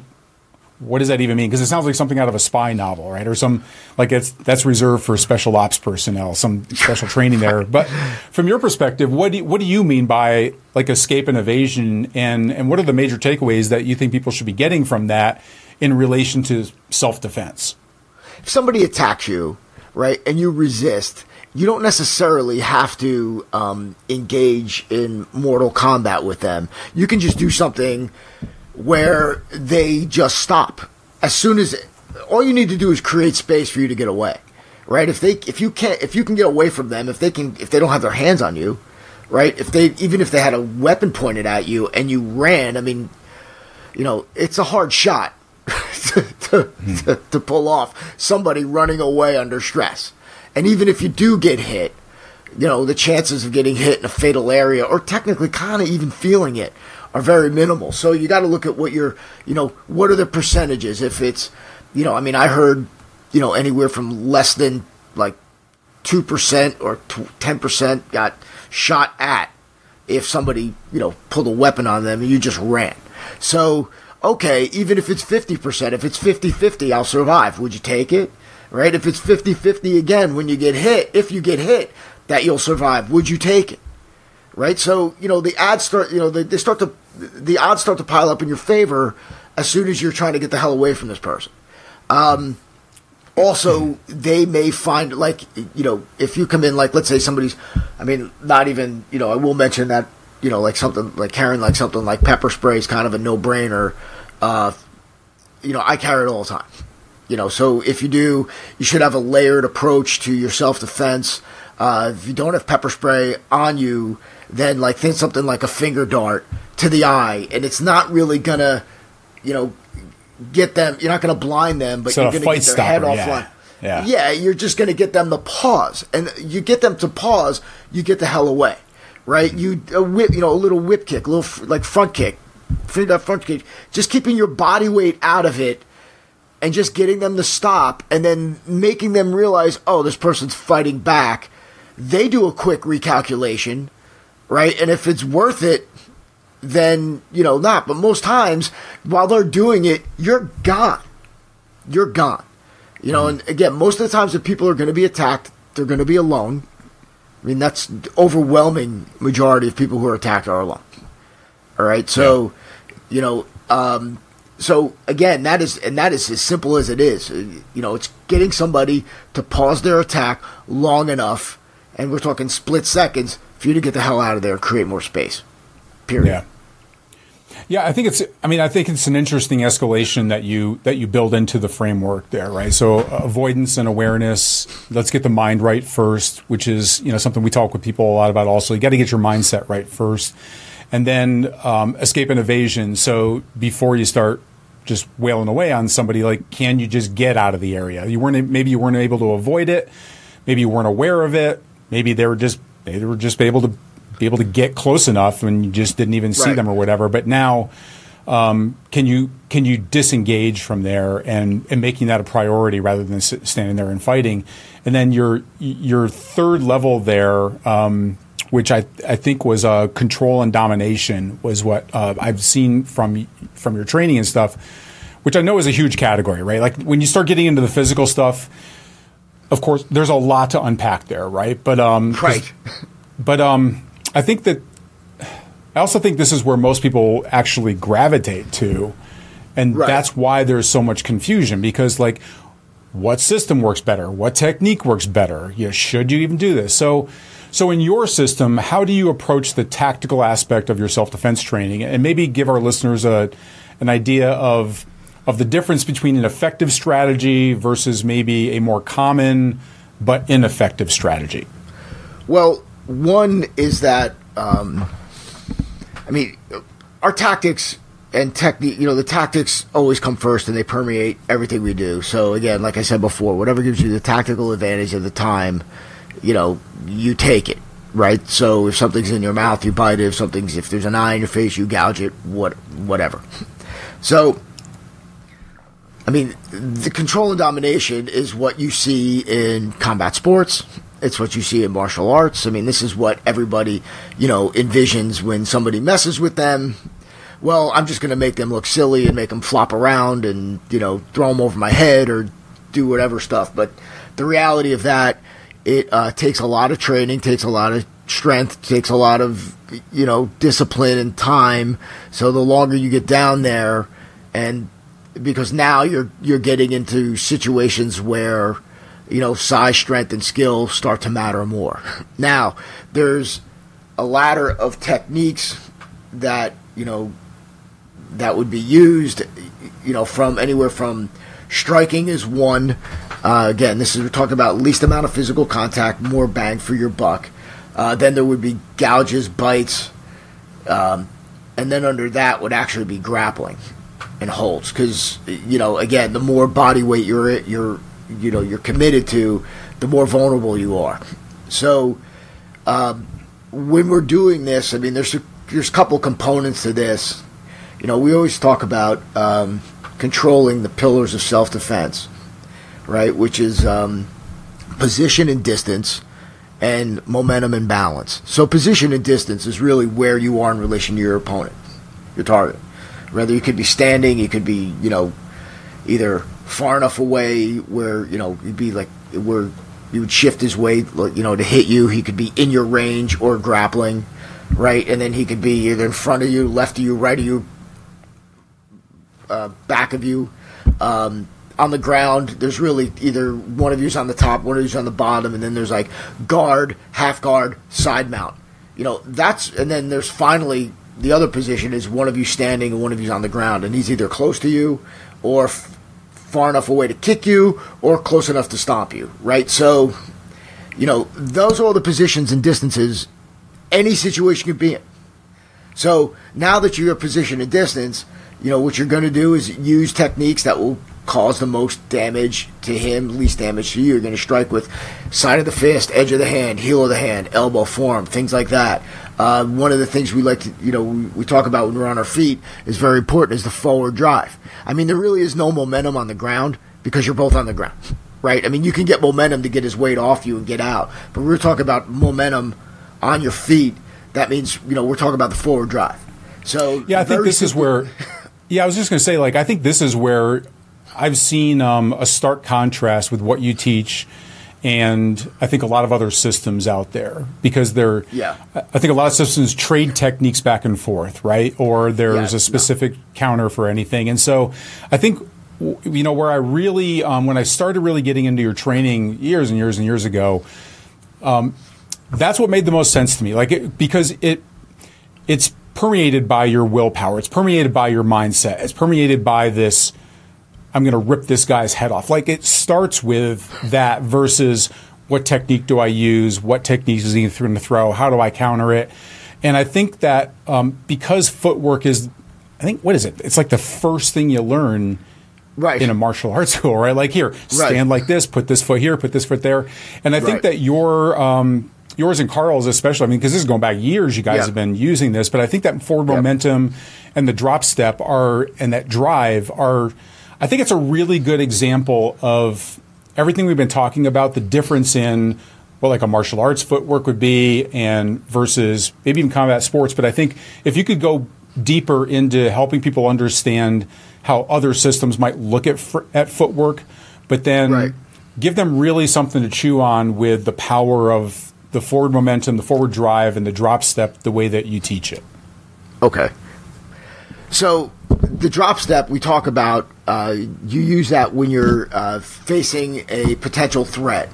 what does that even mean? Because it sounds like something out of a spy novel right? Or some like it's that's reserved for special ops personnel some special training there. But from your perspective what do you, what do you mean by like escape and evasion? And and what are the major takeaways that you think people should be getting from that in relation to self-defense? If somebody attacks you right and you resist you don't necessarily have to um, engage in mortal combat with them. You can just do something where they just stop as soon as all you need to do is create space for you to get away, right? If they if you can't if you can get away from them, if they can if they don't have their hands on you, right? If they even if they had a weapon pointed at you and you ran, I mean, you know, it's a hard shot to, to, mm. to, to pull off somebody running away under stress and even if you do get hit, you know, the chances of getting hit in a fatal area or technically kind of even feeling it are very minimal. So you got to look at what your, you know, what are the percentages? If it's, you know, I mean, I heard, you know, anywhere from less than like 2% or 10% got shot at if somebody, you know, pulled a weapon on them and you just ran. So, okay, even if it's 50%, if it's 50 50, I'll survive. Would you take it? Right? If it's 50 50 again when you get hit, if you get hit, that you'll survive, would you take it? Right? So, you know, the odds start, you know, they, they start to, the odds start to pile up in your favor as soon as you're trying to get the hell away from this person. Um, also, they may find, like, you know, if you come in, like, let's say somebody's, I mean, not even, you know, I will mention that, you know, like something, like carrying like something like pepper spray is kind of a no brainer. Uh, you know, I carry it all the time. You know, so if you do, you should have a layered approach to your self defense. Uh, if you don't have pepper spray on you, then like think something like a finger dart to the eye, and it's not really gonna, you know, get them. You're not gonna blind them, but so you're gonna get their stopper, head off. Yeah. Yeah. yeah, you're just gonna get them to pause, and you get them to pause, you get the hell away, right? You a whip, you know, a little whip kick, a little like front kick, front kick, just keeping your body weight out of it and just getting them to stop and then making them realize, oh, this person's fighting back. They do a quick recalculation, right? And if it's worth it, then, you know, not. But most times, while they're doing it, you're gone. You're gone. You know, and again, most of the times that people are going to be attacked, they're going to be alone. I mean, that's overwhelming majority of people who are attacked are alone. All right, so you know, um, so again, that is and that is as simple as it is. You know, it's getting somebody to pause their attack long enough, and we're talking split seconds for you to get the hell out of there and create more space. Period. Yeah. Yeah, I think it's. I mean, I think it's an interesting escalation that you that you build into the framework there, right? So uh, avoidance and awareness. Let's get the mind right first, which is you know something we talk with people a lot about. Also, you got to get your mindset right first and then um, escape and evasion. So before you start just wailing away on somebody, like can you just get out of the area? You weren't maybe you weren't able to avoid it, maybe you weren't aware of it, maybe they were just they were just able to be able to get close enough and you just didn't even see Right. them or whatever. But now um, can you can you disengage from there and, and making that a priority rather than standing there and fighting? And then your your third level there, um, which I I think was uh, control and domination, was what uh, I've seen from from your training and stuff, which I know is a huge category, right? Like when you start getting into the physical stuff. Of course, there's a lot to unpack there, right? But um, Right. but um, I think that I also think this is where most people actually gravitate to, and Right. that's why there's so much confusion because like, what system works better? What technique works better? You know, should you even do this? So, so in your system, how do you approach the tactical aspect of your self defense training, and maybe give our listeners a an idea of of the difference between an effective strategy versus maybe a more common but ineffective strategy? Well, one is that um, I mean, our tactics and technique. You know, the tactics always come first, and they permeate everything we do. So again, like I said before, whatever gives you the tactical advantage at the time, you know, you take it. Right. So if something's in your mouth, you bite it. If something's if there's an eye in your face, you gouge it. What whatever. So I mean, the control and domination is what you see in combat sports. It's what you see in martial arts. I mean, this is what everybody, you know, envisions when somebody messes with them. Well, I'm just going to make them look silly and make them flop around and, you know, throw them over my head or do whatever stuff. But the reality of that, it uh, takes a lot of training, takes a lot of strength, takes a lot of, you know, discipline and time. So the longer you get down there and because now you're you're getting into situations where you know size, strength, and skill start to matter more. Now there's a ladder of techniques that you know that would be used. You know, from anywhere from striking is one. Uh, again, this is we're talking about least amount of physical contact, more bang for your buck. Uh, then there would be gouges, bites, um, and then under that would actually be grappling and holds because you know again the more body weight you're you're you know you're committed to the more vulnerable you are so um, when we're doing this i mean there's a, there's a couple components to this you know we always talk about um, controlling the pillars of self-defense right which is um, position and distance and momentum and balance so position and distance is really where you are in relation to your opponent your target Whether you could be standing, you could be, you know, either far enough away where you know you'd be like where you would shift his weight, you know, to hit you. He could be in your range or grappling, right? And then he could be either in front of you, left of you, right of you, uh, back of you. Um, on the ground, there's really either one of you's on the top, one of you's on the bottom, and then there's like guard, half guard, side mount. You know, that's and then there's finally the other position is one of you standing and one of you's on the ground, and he's either close to you or f- far enough away to kick you or close enough to stomp you, right? So, you know, those are all the positions and distances any situation could be in. So now that you're position and distance, you know what you're going to do is use techniques that will cause the most damage to him, least damage to you. You're going to strike with side of the fist, edge of the hand, heel of the hand, elbow form, things like that. Uh, one of the things we like to, you know, we, we talk about when we're on our feet is very important is the forward drive. I mean, there really is no momentum on the ground because you're both on the ground, right? I mean, you can get momentum to get his weight off you and get out, but we're talking about momentum on your feet. That means, you know, we're talking about the forward drive. So Yeah, I think this is where. Yeah, I was just going to say, like, I think this is where I've seen um, a stark contrast with what you teach, and I think a lot of other systems out there because they're. Yeah. I think a lot of systems trade techniques back and forth, right? Or there's Yeah, a specific counter for anything, and so I think. You know where I really, um, when I started really getting into your training years and years and years ago, um, that's what made the most sense to me. Like it, because it, it's permeated by your willpower. It's permeated by your mindset. It's permeated by this. I'm going to rip this guy's head off. Like it starts with that versus what technique do I use? What technique is he going to throw? How do I counter it? And I think that um, because footwork is, I think, what is it? It's like the first thing you learn Right. in a martial arts school, right? Like here, stand like this, put this foot here, put this foot there. And I think that your um, yours and Carl's especially, I mean, because this is going back years, you guys Yeah. have been using this, but I think that forward Yep. momentum and the drop step are and that drive are. I think it's a really good example of everything we've been talking about. The difference in what like a martial arts footwork would be, and versus maybe even combat sports. But I think if you could go deeper into helping people understand how other systems might look at fr- at footwork, but then Right. give them really something to chew on with the power of the forward momentum, the forward drive, and the drop step the way that you teach it. Okay. So the drop step we talk about, uh, you use that when you're uh, facing a potential threat,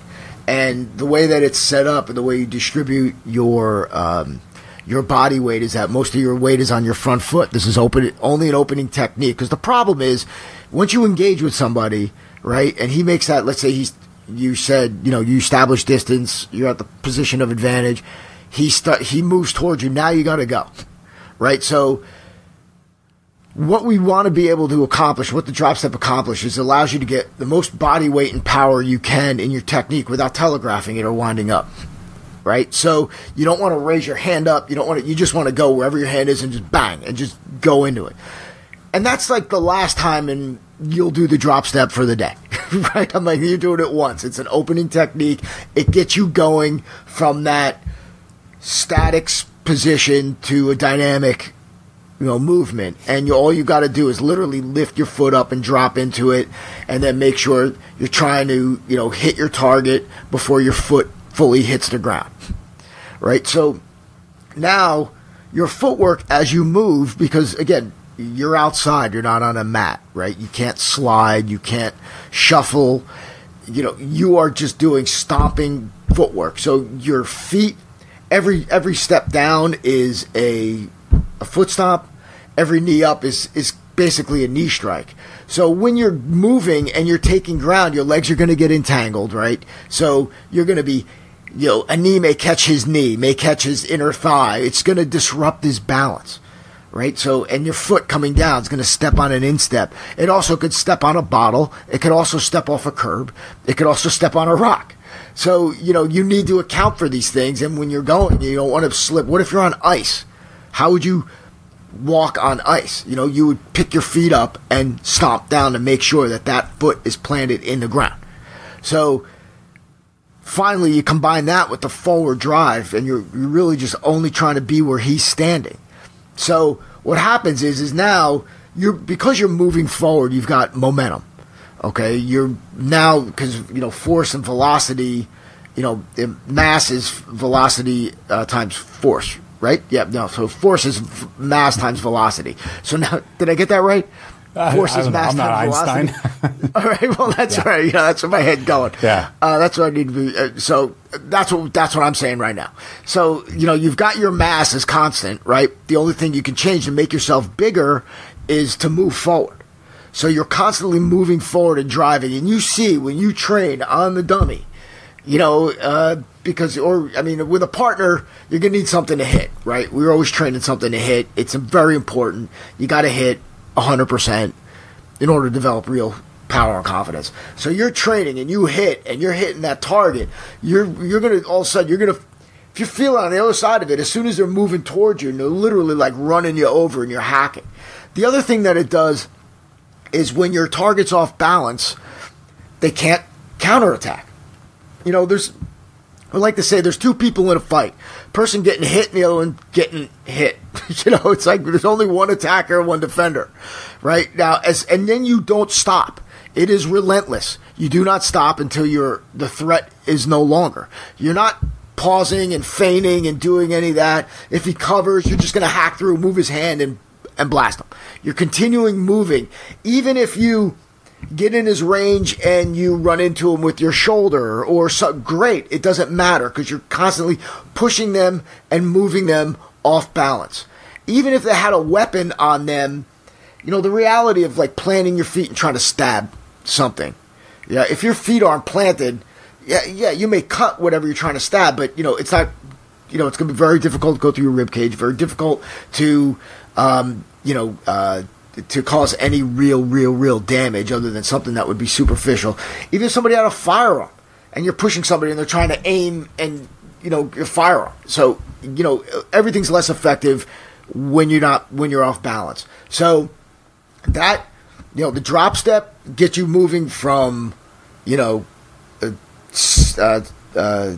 and the way that it's set up and the way you distribute your um, your body weight is that most of your weight is on your front foot. This is open only an opening technique because the problem is once you engage with somebody, right, and he makes that. Let's say he's you said you know you establish distance, you're at the position of advantage. He start he moves towards you. Now you got to go, right? So what we want to be able to accomplish, what the drop step accomplishes, allows you to get the most body weight and power you can in your technique without telegraphing it or winding up. Right? So you don't want to raise your hand up. You don't want to, you just want to go wherever your hand is and just bang and just go into it. And that's like the last time and you'll do the drop step for the day. right? I'm like, you're doing it once. It's an opening technique. It gets you going from that static position to a dynamic you know movement and you, all you got to do is literally lift your foot up and drop into it and then make sure you're trying to you know hit your target before your foot fully hits the ground right so now your footwork as you move because again you're outside you're not on a mat right? You can't slide you can't shuffle. You know you are just doing stomping footwork. So your feet every every step down is a a foot stomp. Every knee up is is basically a knee strike. So when you're moving and you're taking ground your legs are going to get entangled right? So you're going to be you know a knee may catch his knee may catch his inner thigh. It's going to disrupt his balance right? So, and your foot coming down is going to step on an instep. It also could step on a bottle. It could also step off a curb. It could also step on a rock. So, you know, you need to account for these things. And when you're going, you don't want to slip. What if you're on ice? How would you walk on ice? You know, you would pick your feet up and stomp down to make sure that that foot is planted in the ground. So, finally, you combine that with the forward drive, and you're, you're really just only trying to be where he's standing. So what happens is is now you're because you're moving forward, you've got momentum. Okay, you're now because you know force and velocity, you know mass is velocity uh, times force, right? Yeah, no. So force is mass times velocity. So now, did I get that right? I- Force I is mass I'm not velocity. All right, well that's right. You know, that's where my head going. Yeah. uh, that's what I need to be. Uh, so that's what that's what I'm saying right now. So you know, you've got your mass as constant, right? The only thing you can change to make yourself bigger is to move forward. So you're constantly moving forward and driving, and you see when you train on the dummy, you know, uh, because or I mean, with a partner, you're gonna need something to hit, right? We're always training something to hit. It's very important. You got to hit 100 percent in order to develop real power and confidence. So you're training and you hit and you're hitting that target. You're you're gonna all of a sudden you're gonna if you feel on the other side of it, as soon as they're moving towards you and they're literally like running you over and you're hacking. The other thing that it does is when your target's off balance, they can't counterattack. You know, there's I like to say there's two people in a fight. Person getting hit and the other one getting hit. you know, it's like there's only one attacker, one defender. Right? Now as and then you don't stop. It is relentless. You do not stop until you're the threat is no longer. You're not pausing and feigning and doing any of that. If he covers, you're just gonna hack through, move his hand and and blast him. You're continuing moving. Even if you get in his range and you run into him with your shoulder or so great. It doesn't matter because you're constantly pushing them and moving them off balance. Even if they had a weapon on them you know the reality of like planting your feet and trying to stab something. Yeah if your feet aren't planted yeah yeah you may cut whatever you're trying to stab but you know it's not you know, it's going to be very difficult to go through your rib cage, very difficult to, um, you know, uh, to cause any real, real, real damage other than something that would be superficial. Even if somebody had a firearm and you're pushing somebody and they're trying to aim and, you know, your firearm. So, you know, everything's less effective when you're not, when you're off balance. So that, you know, the drop step gets you moving from, you know, uh, uh, uh,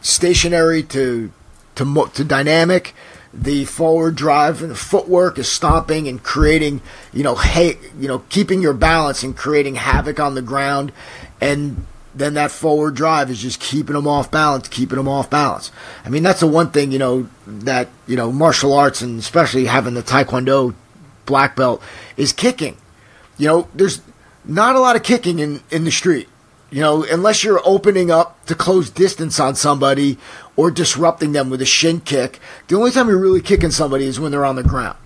stationary to to to dynamic. The forward drive and the footwork is stomping and creating, you know, hey, you know, keeping your balance and creating havoc on the ground, and then that forward drive is just keeping them off balance, keeping them off balance. I mean, that's the one thing you know that you know martial arts and especially having the Taekwondo black belt is kicking. You know, there's not a lot of kicking in in the street. You know, unless you're opening up to close distance on somebody or disrupting them with a shin kick, the only time you're really kicking somebody is when they're on the ground.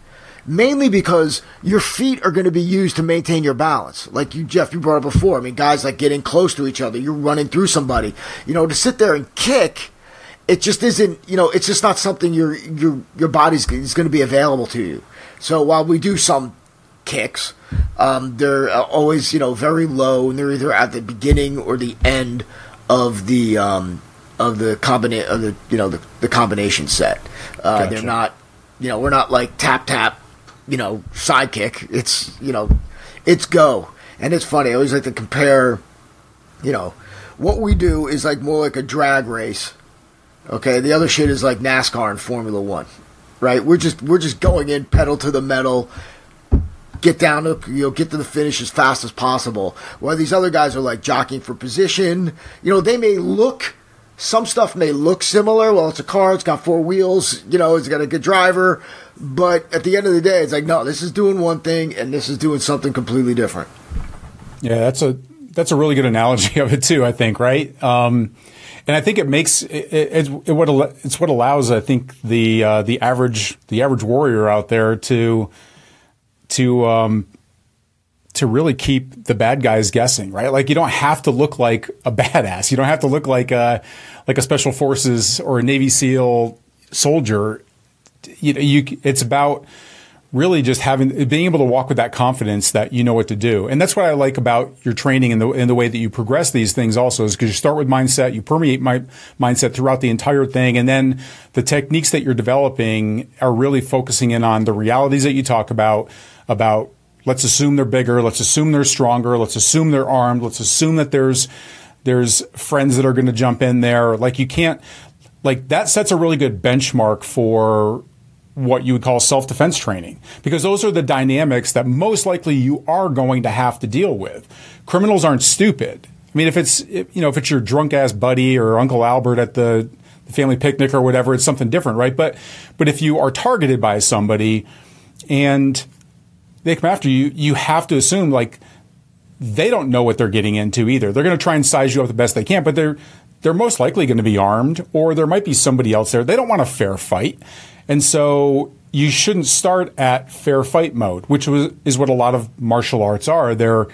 Mainly because your feet are going to be used to maintain your balance. Like you, Jeff, you brought up before. I mean, guys like getting close to each other, you're running through somebody. You know, to sit there and kick, it just isn't. You know, it's just not something your your your body's is going to be available to you. So while we do some kicks. Um, they're uh, always, you know, very low, and they're either at the beginning or the end of the um, of the combina- of the you know the, the combination set. Uh, gotcha. They're not, you know, we're not like tap tap, you know, sidekick. It's you know, it's go, and it's funny. I always like to compare, you know, what we do is like more like a drag race. Okay, the other shit is like NASCAR and Formula One, right? We're just we're just going in pedal to the metal get down to you know get to the finish as fast as possible. While these other guys are like jockeying for position, you know they may look some stuff may look similar. Well, it's a car, it's got four wheels, you know, it's got a good driver, but at the end of the day, it's like no, this is doing one thing and this is doing something completely different. Yeah, that's a that's a really good analogy of it too. I think right. Um, and I think it makes it, it, it what it's what allows I think the uh, the average the average warrior out there to to um, to really keep the bad guys guessing, right? Like you don't have to look like a badass. You don't have to look like a like a special forces or a Navy SEAL soldier. You know, you it's about really just having being able to walk with that confidence that you know what to do. And that's what I like about your training and the in the way that you progress these things also is because you start with mindset, you permeate my mindset throughout the entire thing and then the techniques that you're developing are really focusing in on the realities that you talk about about let's assume they're bigger, let's assume they're stronger, let's assume they're armed, let's assume that there's there's friends that are going to jump in there. Like you can't like that sets a really good benchmark for what you would call self-defense training because those are the dynamics that most likely you are going to have to deal with. Criminals aren't stupid. I mean, if it's you know if it's your drunk ass buddy or Uncle Albert at the family picnic or whatever, it's something different, right? But but if you are targeted by somebody and they come after you, you have to assume like they don't know what they're getting into either. They're going to try and size you up the best they can, but they're they're most likely going to be armed, or there might be somebody else there. They don't want a fair fight, and so you shouldn't start at fair fight mode, which was, is what a lot of martial arts are. They're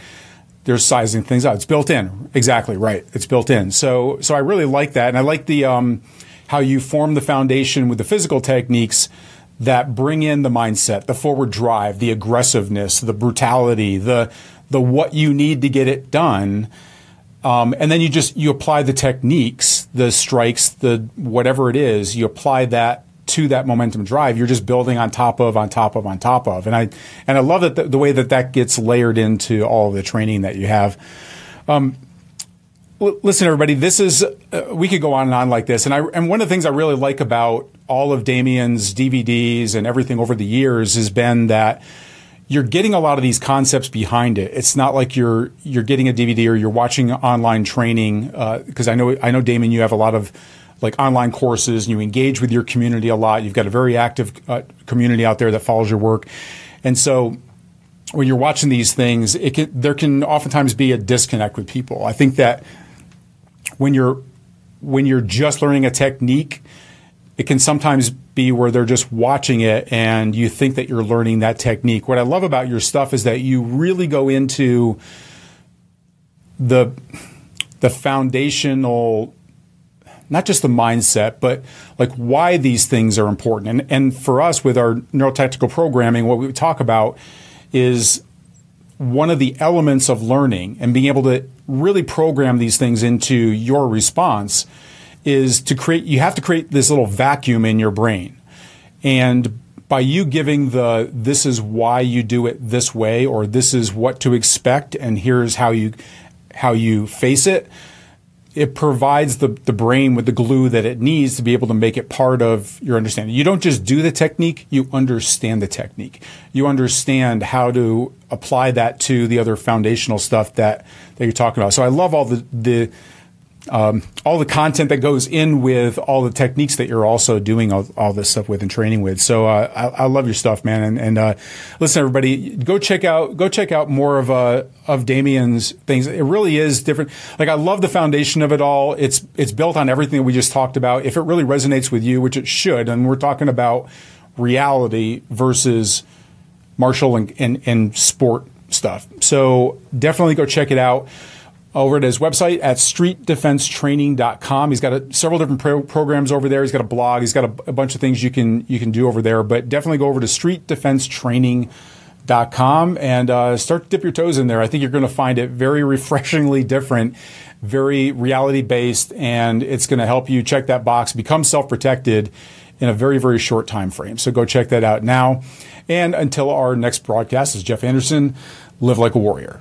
they're sizing things out. It's built in, exactly right. It's built in. So so I really like that, and I like the um, how you form the foundation with the physical techniques that bring in the mindset, the forward drive, the aggressiveness, the brutality, the the what you need to get it done. Um, and then you just you apply the techniques, the strikes, the whatever it is, you apply that to that momentum drive. You're just building on top of, on top of, on top of. And I and I love that the, the way that that gets layered into all the training that you have. Um, listen, everybody, this is, uh, we could go on and on like this. And I, and one of the things I really like about all of Damian's DVDs and everything over the years has been that you're getting a lot of these concepts behind it. It's not like you're, you're getting a DVD or you're watching online training. Uh, cause I know, I know Damien, you have a lot of, like online courses and you engage with your community a lot. You've got a very active uh, community out there that follows your work. And so when you're watching these things, it can, there can oftentimes be a disconnect with people. I think that when you're when you're just learning a technique, it can sometimes be where they're just watching it and you think that you're learning that technique. What I love about your stuff is that you really go into the the foundational not just the mindset, but like why these things are important. And, and for us with our neurotactical programming, what we talk about is one of the elements of learning and being able to really program these things into your response is to create, you have to create this little vacuum in your brain. And by you giving the, this is why you do it this way, or this is what to expect, and here's how you, how you face it, it provides the, the brain with the glue that it needs to be able to make it part of your understanding. You don't just do the technique, you understand the technique. You understand how to apply that to the other foundational stuff that, that you're talking about. So I love all the, the um, all the content that goes in with all the techniques that you're also doing all, all this stuff with and training with. So uh, I, I, love your stuff, man. And, and uh, listen, everybody, go check out go check out more of uh, of Damian's things. It really is different. Like I love the foundation of it all. It's it's built on everything that we just talked about. If it really resonates with you, which it should, and we're talking about reality versus martial and, and, and sport stuff. So definitely go check it out over at his website at streetdefensetraining.com. He's got a, several different pro- programs over there. He's got a blog. He's got a, a, bunch of things you can you can do over there. But definitely go over to streetdefensetraining.com and uh, start to dip your toes in there. I think you're going to find it very refreshingly different, very reality based, and it's going to help you check that box, become self protected in a very very short time frame. So go check that out now. And until our next broadcast, is Jeff Anderson. Live like a warrior.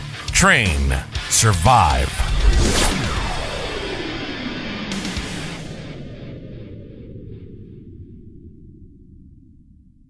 Train Survive.